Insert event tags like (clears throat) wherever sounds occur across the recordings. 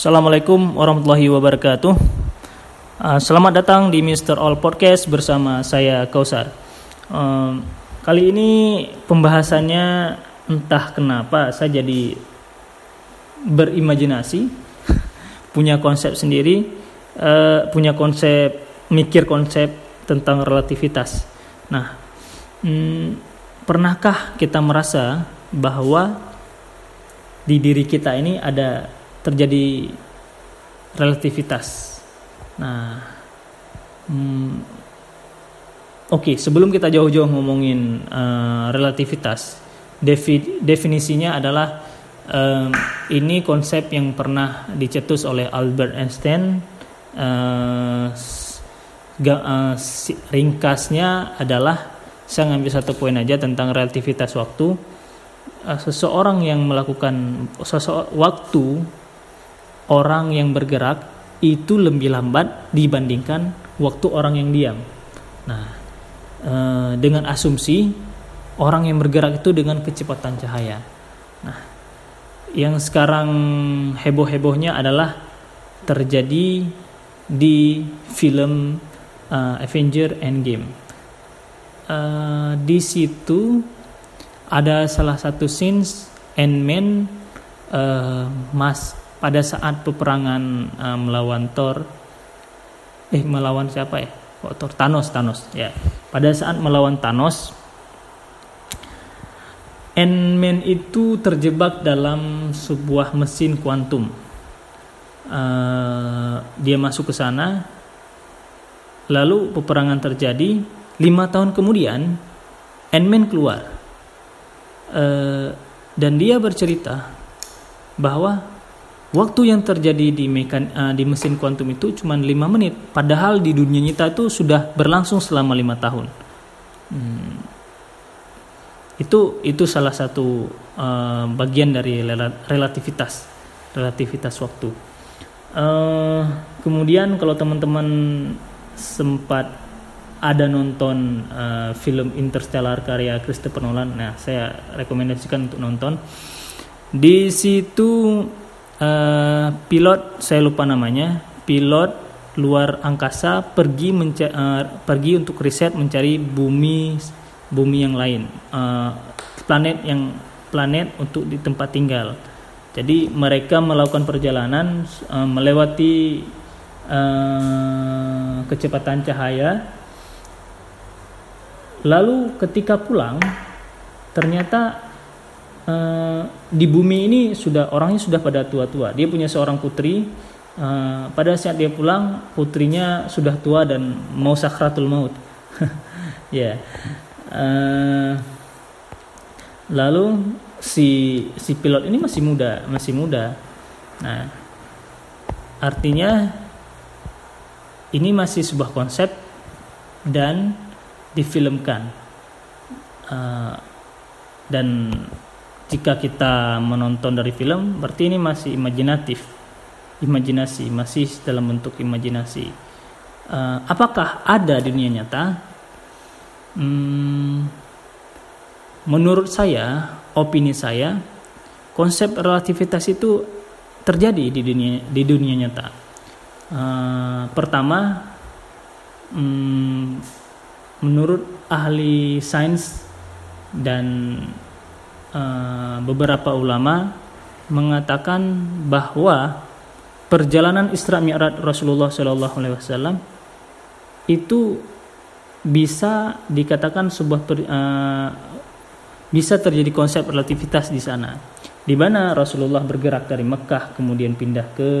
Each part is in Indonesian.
Assalamualaikum warahmatullahi wabarakatuh. Uh, selamat datang di Mr. All Podcast bersama saya Kausar. Uh, kali ini pembahasannya entah kenapa saya jadi berimajinasi, (laughs) punya konsep sendiri, uh, punya konsep mikir konsep tentang relativitas. Nah, hmm, pernahkah kita merasa bahwa di diri kita ini ada terjadi relativitas. Nah, hmm, oke okay, sebelum kita jauh-jauh ngomongin uh, relativitas, defi, definisinya adalah um, ini konsep yang pernah dicetus oleh Albert Einstein. Uh, uh, ringkasnya adalah saya ngambil satu poin aja tentang relativitas waktu uh, seseorang yang melakukan sesuatu waktu orang yang bergerak itu lebih lambat dibandingkan waktu orang yang diam. Nah, uh, dengan asumsi orang yang bergerak itu dengan kecepatan cahaya. Nah, yang sekarang heboh-hebohnya adalah terjadi di film uh, Avenger Endgame. Uh, di situ ada salah satu scenes Ant-Man uh, mas pada saat peperangan uh, melawan Thor eh melawan siapa ya? Oh, Thor? Thanos Thanos ya. Pada saat melawan Thanos Ant-Man itu terjebak dalam sebuah mesin kuantum. Uh, dia masuk ke sana lalu peperangan terjadi. Lima tahun kemudian Ant-Man keluar. Eh, dan dia bercerita bahwa waktu yang terjadi di mekan uh, di mesin kuantum itu cuma lima menit padahal di dunia nyata itu sudah berlangsung selama lima tahun hmm. itu itu salah satu uh, bagian dari relativitas relativitas waktu uh, kemudian kalau teman-teman sempat ada nonton uh, film Interstellar karya Christopher Nolan, nah saya rekomendasikan untuk nonton. Di situ uh, pilot saya lupa namanya, pilot luar angkasa pergi uh, pergi untuk riset mencari bumi bumi yang lain, uh, planet yang planet untuk di tempat tinggal. Jadi mereka melakukan perjalanan uh, melewati uh, kecepatan cahaya. Lalu ketika pulang ternyata uh, di bumi ini sudah orangnya sudah pada tua-tua. Dia punya seorang putri. Uh, pada saat dia pulang putrinya sudah tua dan mau sakratul maut. (laughs) ya. yeah. uh, lalu si si pilot ini masih muda, masih muda. Nah, artinya ini masih sebuah konsep dan difilmkan uh, dan jika kita menonton dari film berarti ini masih imajinatif. Imajinasi masih dalam bentuk imajinasi. Uh, apakah ada di dunia nyata? Hmm, menurut saya opini saya konsep relativitas itu terjadi di dunia di dunia nyata. Uh, pertama hmm, menurut ahli sains dan uh, beberapa ulama mengatakan bahwa perjalanan Isra Mi'raj Rasulullah Shallallahu Alaihi Wasallam itu bisa dikatakan sebuah per, uh, bisa terjadi konsep relativitas di sana, di mana Rasulullah bergerak dari Mekah kemudian pindah ke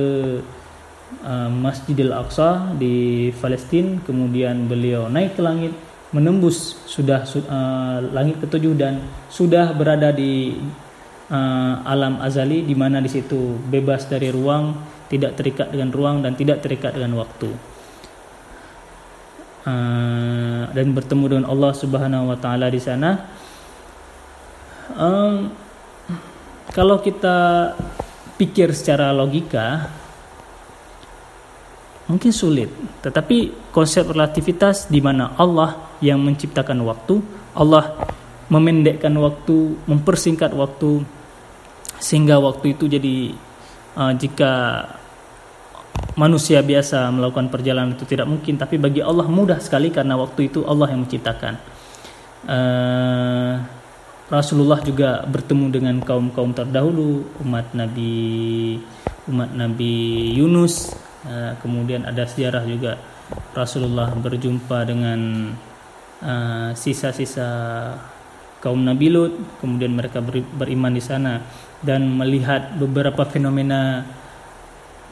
uh, Masjidil Aqsa di Palestina, kemudian beliau naik ke langit menembus sudah uh, langit ketujuh dan sudah berada di uh, alam azali di mana di situ bebas dari ruang, tidak terikat dengan ruang dan tidak terikat dengan waktu. Uh, dan bertemu dengan Allah Subhanahu wa taala di sana. Um, kalau kita pikir secara logika mungkin sulit, tetapi konsep relativitas di mana Allah yang menciptakan waktu, Allah memendekkan waktu, mempersingkat waktu sehingga waktu itu jadi uh, jika manusia biasa melakukan perjalanan itu tidak mungkin, tapi bagi Allah mudah sekali karena waktu itu Allah yang menciptakan. Uh, Rasulullah juga bertemu dengan kaum-kaum terdahulu, umat Nabi umat Nabi Yunus. Uh, kemudian ada sejarah juga. Rasulullah berjumpa dengan uh, sisa-sisa kaum Nabi Lut, kemudian mereka beriman di sana dan melihat beberapa fenomena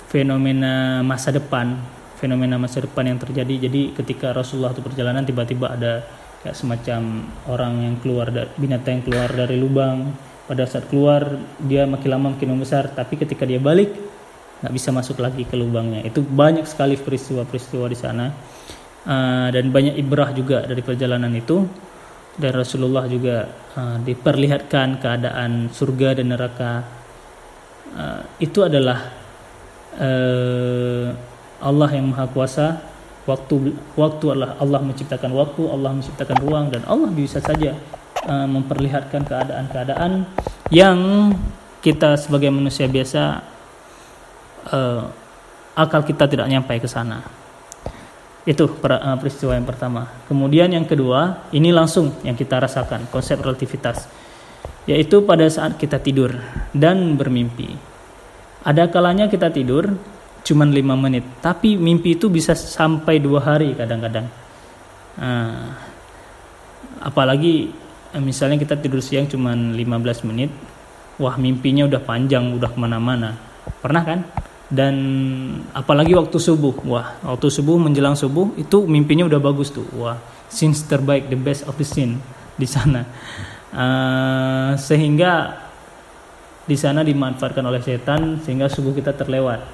fenomena masa depan fenomena masa depan yang terjadi. Jadi ketika Rasulullah itu perjalanan tiba-tiba ada kayak semacam orang yang keluar binatang yang keluar dari lubang. Pada saat keluar dia makin lama makin membesar. Tapi ketika dia balik nggak bisa masuk lagi ke lubangnya. Itu banyak sekali peristiwa-peristiwa di sana. Uh, dan banyak ibrah juga dari perjalanan itu. Dan Rasulullah juga uh, diperlihatkan keadaan surga dan neraka. Uh, itu adalah uh, Allah yang Maha Kuasa. Waktu waktu Allah Allah menciptakan waktu Allah menciptakan ruang dan Allah bisa saja uh, memperlihatkan keadaan-keadaan yang kita sebagai manusia biasa uh, akal kita tidak nyampe ke sana itu peristiwa yang pertama kemudian yang kedua ini langsung yang kita rasakan konsep relativitas yaitu pada saat kita tidur dan bermimpi ada kalanya kita tidur cuma lima menit, tapi mimpi itu bisa sampai dua hari kadang-kadang. Nah, apalagi misalnya kita tidur siang cuma 15 menit, wah mimpinya udah panjang, udah ke mana-mana. Pernah kan? Dan apalagi waktu subuh, wah waktu subuh menjelang subuh itu mimpinya udah bagus tuh, wah scenes terbaik, the best of the scene di sana. Uh, sehingga di sana dimanfaatkan oleh setan sehingga subuh kita terlewat.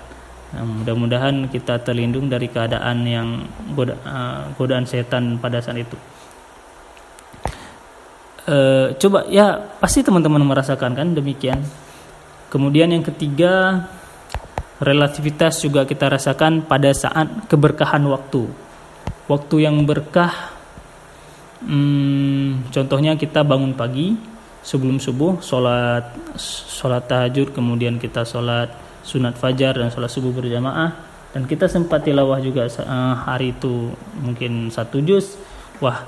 Nah, mudah-mudahan kita terlindung dari keadaan yang goda, uh, godaan setan pada saat itu. Uh, coba ya pasti teman-teman merasakan kan demikian. Kemudian yang ketiga relativitas juga kita rasakan pada saat keberkahan waktu. Waktu yang berkah, hmm, contohnya kita bangun pagi, sebelum subuh sholat sholat tahajud kemudian kita sholat sunat fajar dan sholat subuh berjamaah. Dan kita sempat tilawah juga uh, hari itu mungkin satu juz. Wah.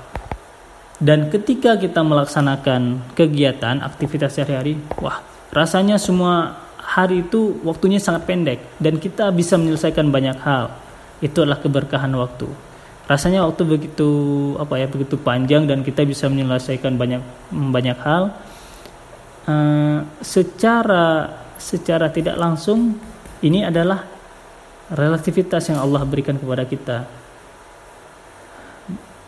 Dan ketika kita melaksanakan kegiatan aktivitas sehari-hari wah rasanya semua hari itu waktunya sangat pendek dan kita bisa menyelesaikan banyak hal. Itu adalah keberkahan waktu. Rasanya waktu begitu apa ya begitu panjang dan kita bisa menyelesaikan banyak banyak hal. Uh, secara secara tidak langsung ini adalah relativitas yang Allah berikan kepada kita.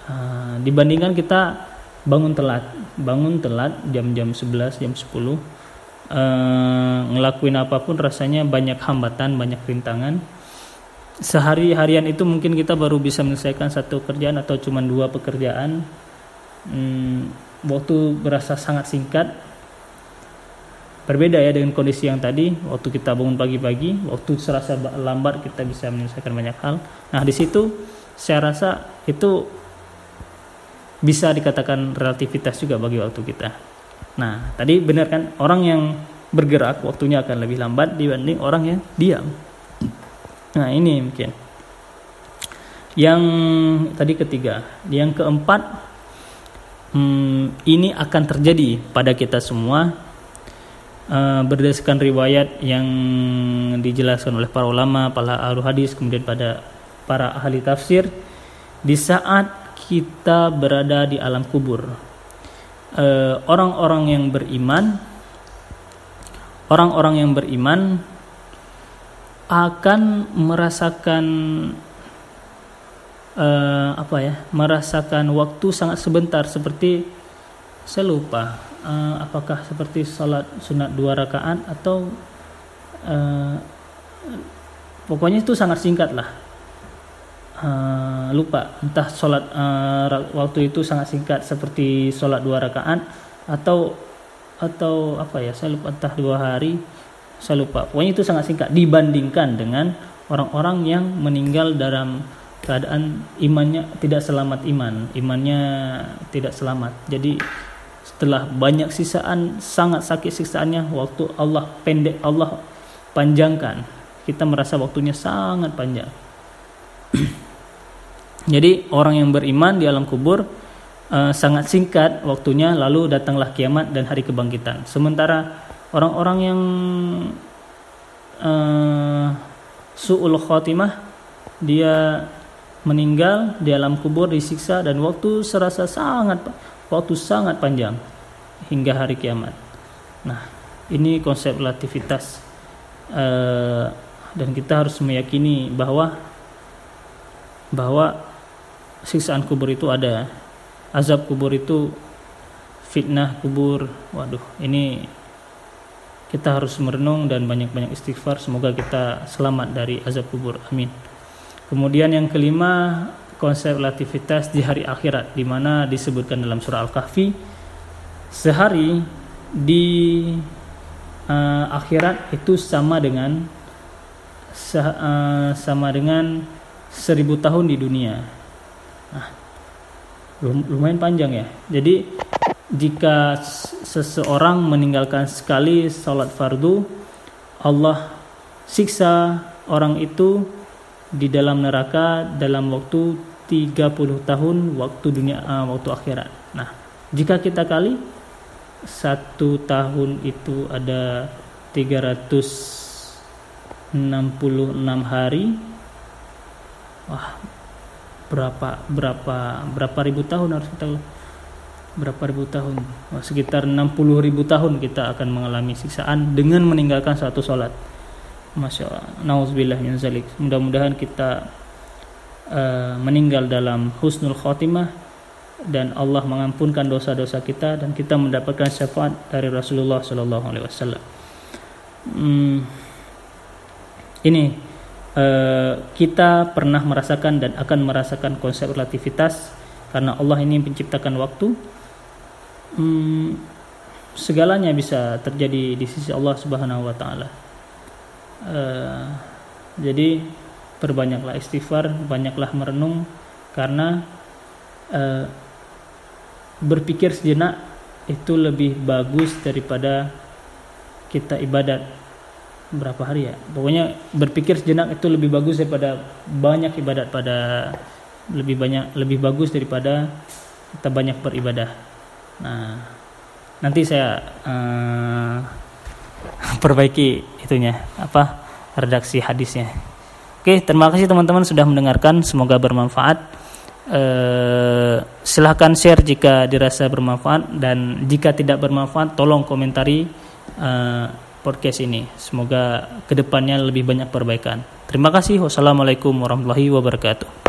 Uh, dibandingkan kita bangun telat. Bangun telat jam-jam 11 jam 10 uh, ngelakuin apa pun rasanya banyak hambatan banyak rintangan sehari harian itu mungkin kita baru bisa menyelesaikan satu kerjaan atau cuma dua pekerjaan hmm, waktu berasa sangat singkat Berbeda ya dengan kondisi yang tadi, waktu kita bangun pagi-pagi, waktu serasa lambat kita bisa menyelesaikan banyak hal. Nah, di situ saya rasa itu bisa dikatakan relativitas juga bagi waktu kita. Nah, tadi benar kan orang yang bergerak waktunya akan lebih lambat dibanding orang yang diam. Nah, ini mungkin. Yang tadi ketiga, yang keempat hmm, ini akan terjadi pada kita semua uh, berdasarkan riwayat yang dijelaskan oleh para ulama, para ahli hadis, kemudian pada para ahli tafsir di saat kita berada di alam kubur. Eh, orang-orang uh, yang beriman orang-orang yang beriman akan merasakan uh, apa ya merasakan waktu sangat sebentar seperti saya lupa uh, apakah seperti sholat sunat dua rakaat atau uh, pokoknya itu sangat singkat lah. Uh, lupa entah sholat uh, waktu itu sangat singkat seperti sholat dua rakaat atau atau apa ya saya lupa entah dua hari saya lupa. Pokoknya itu sangat singkat. Dibandingkan dengan orang-orang yang meninggal dalam keadaan imannya tidak selamat iman. Imannya tidak selamat. Jadi setelah banyak sisaan sangat sakit siksaannya waktu Allah pendek Allah panjangkan kita merasa waktunya sangat panjang. (clears throat) Jadi orang yang beriman di alam kubur uh, sangat singkat waktunya lalu datanglah kiamat dan hari kebangkitan. Sementara orang-orang yang uh, su'ul khotimah dia meninggal di alam kubur disiksa dan waktu serasa sangat waktu sangat panjang hingga hari kiamat. Nah, ini konsep relativitas uh, dan kita harus meyakini bahwa bahwa siksaan kubur itu ada azab kubur itu fitnah kubur. Waduh ini kita harus merenung dan banyak-banyak istighfar. Semoga kita selamat dari azab kubur. Amin. Kemudian yang kelima konsep relativitas di hari akhirat di mana disebutkan dalam surah al-kahfi sehari di uh, akhirat itu sama dengan uh, sama dengan seribu tahun di dunia. Nah, lumayan panjang ya. Jadi jika seseorang meninggalkan sekali sholat fardu, Allah siksa orang itu di dalam neraka dalam waktu 30 tahun waktu dunia uh, waktu akhirat. Nah, jika kita kali satu tahun itu ada 366 hari. Wah, berapa berapa berapa ribu tahun harus kita berapa ribu tahun? Wah, sekitar 60 ribu tahun kita akan mengalami siksaan dengan meninggalkan satu sholat Masya Allah. Nauzubillah min zalik. Mudah-mudahan kita uh, meninggal dalam husnul khotimah dan Allah mengampunkan dosa-dosa kita dan kita mendapatkan syafaat dari Rasulullah Sallallahu Alaihi Wasallam. Hmm, ini Eh, kita pernah merasakan dan akan merasakan konsep relativitas karena Allah ini menciptakan waktu hmm, segalanya bisa terjadi di sisi Allah Subhanahu wa taala. Uh, jadi perbanyaklah istighfar, banyaklah merenung karena uh, berpikir sejenak itu lebih bagus daripada kita ibadat berapa hari ya. Pokoknya berpikir sejenak itu lebih bagus daripada banyak ibadat pada lebih banyak lebih bagus daripada kita banyak beribadah. Nah nanti saya uh, (laughs) perbaiki itunya apa redaksi hadisnya. Oke terima kasih teman-teman sudah mendengarkan semoga bermanfaat. Uh, silahkan share jika dirasa bermanfaat dan jika tidak bermanfaat tolong komentari uh, podcast ini. Semoga ke depannya lebih banyak perbaikan. Terima kasih. Wassalamualaikum warahmatullahi wabarakatuh.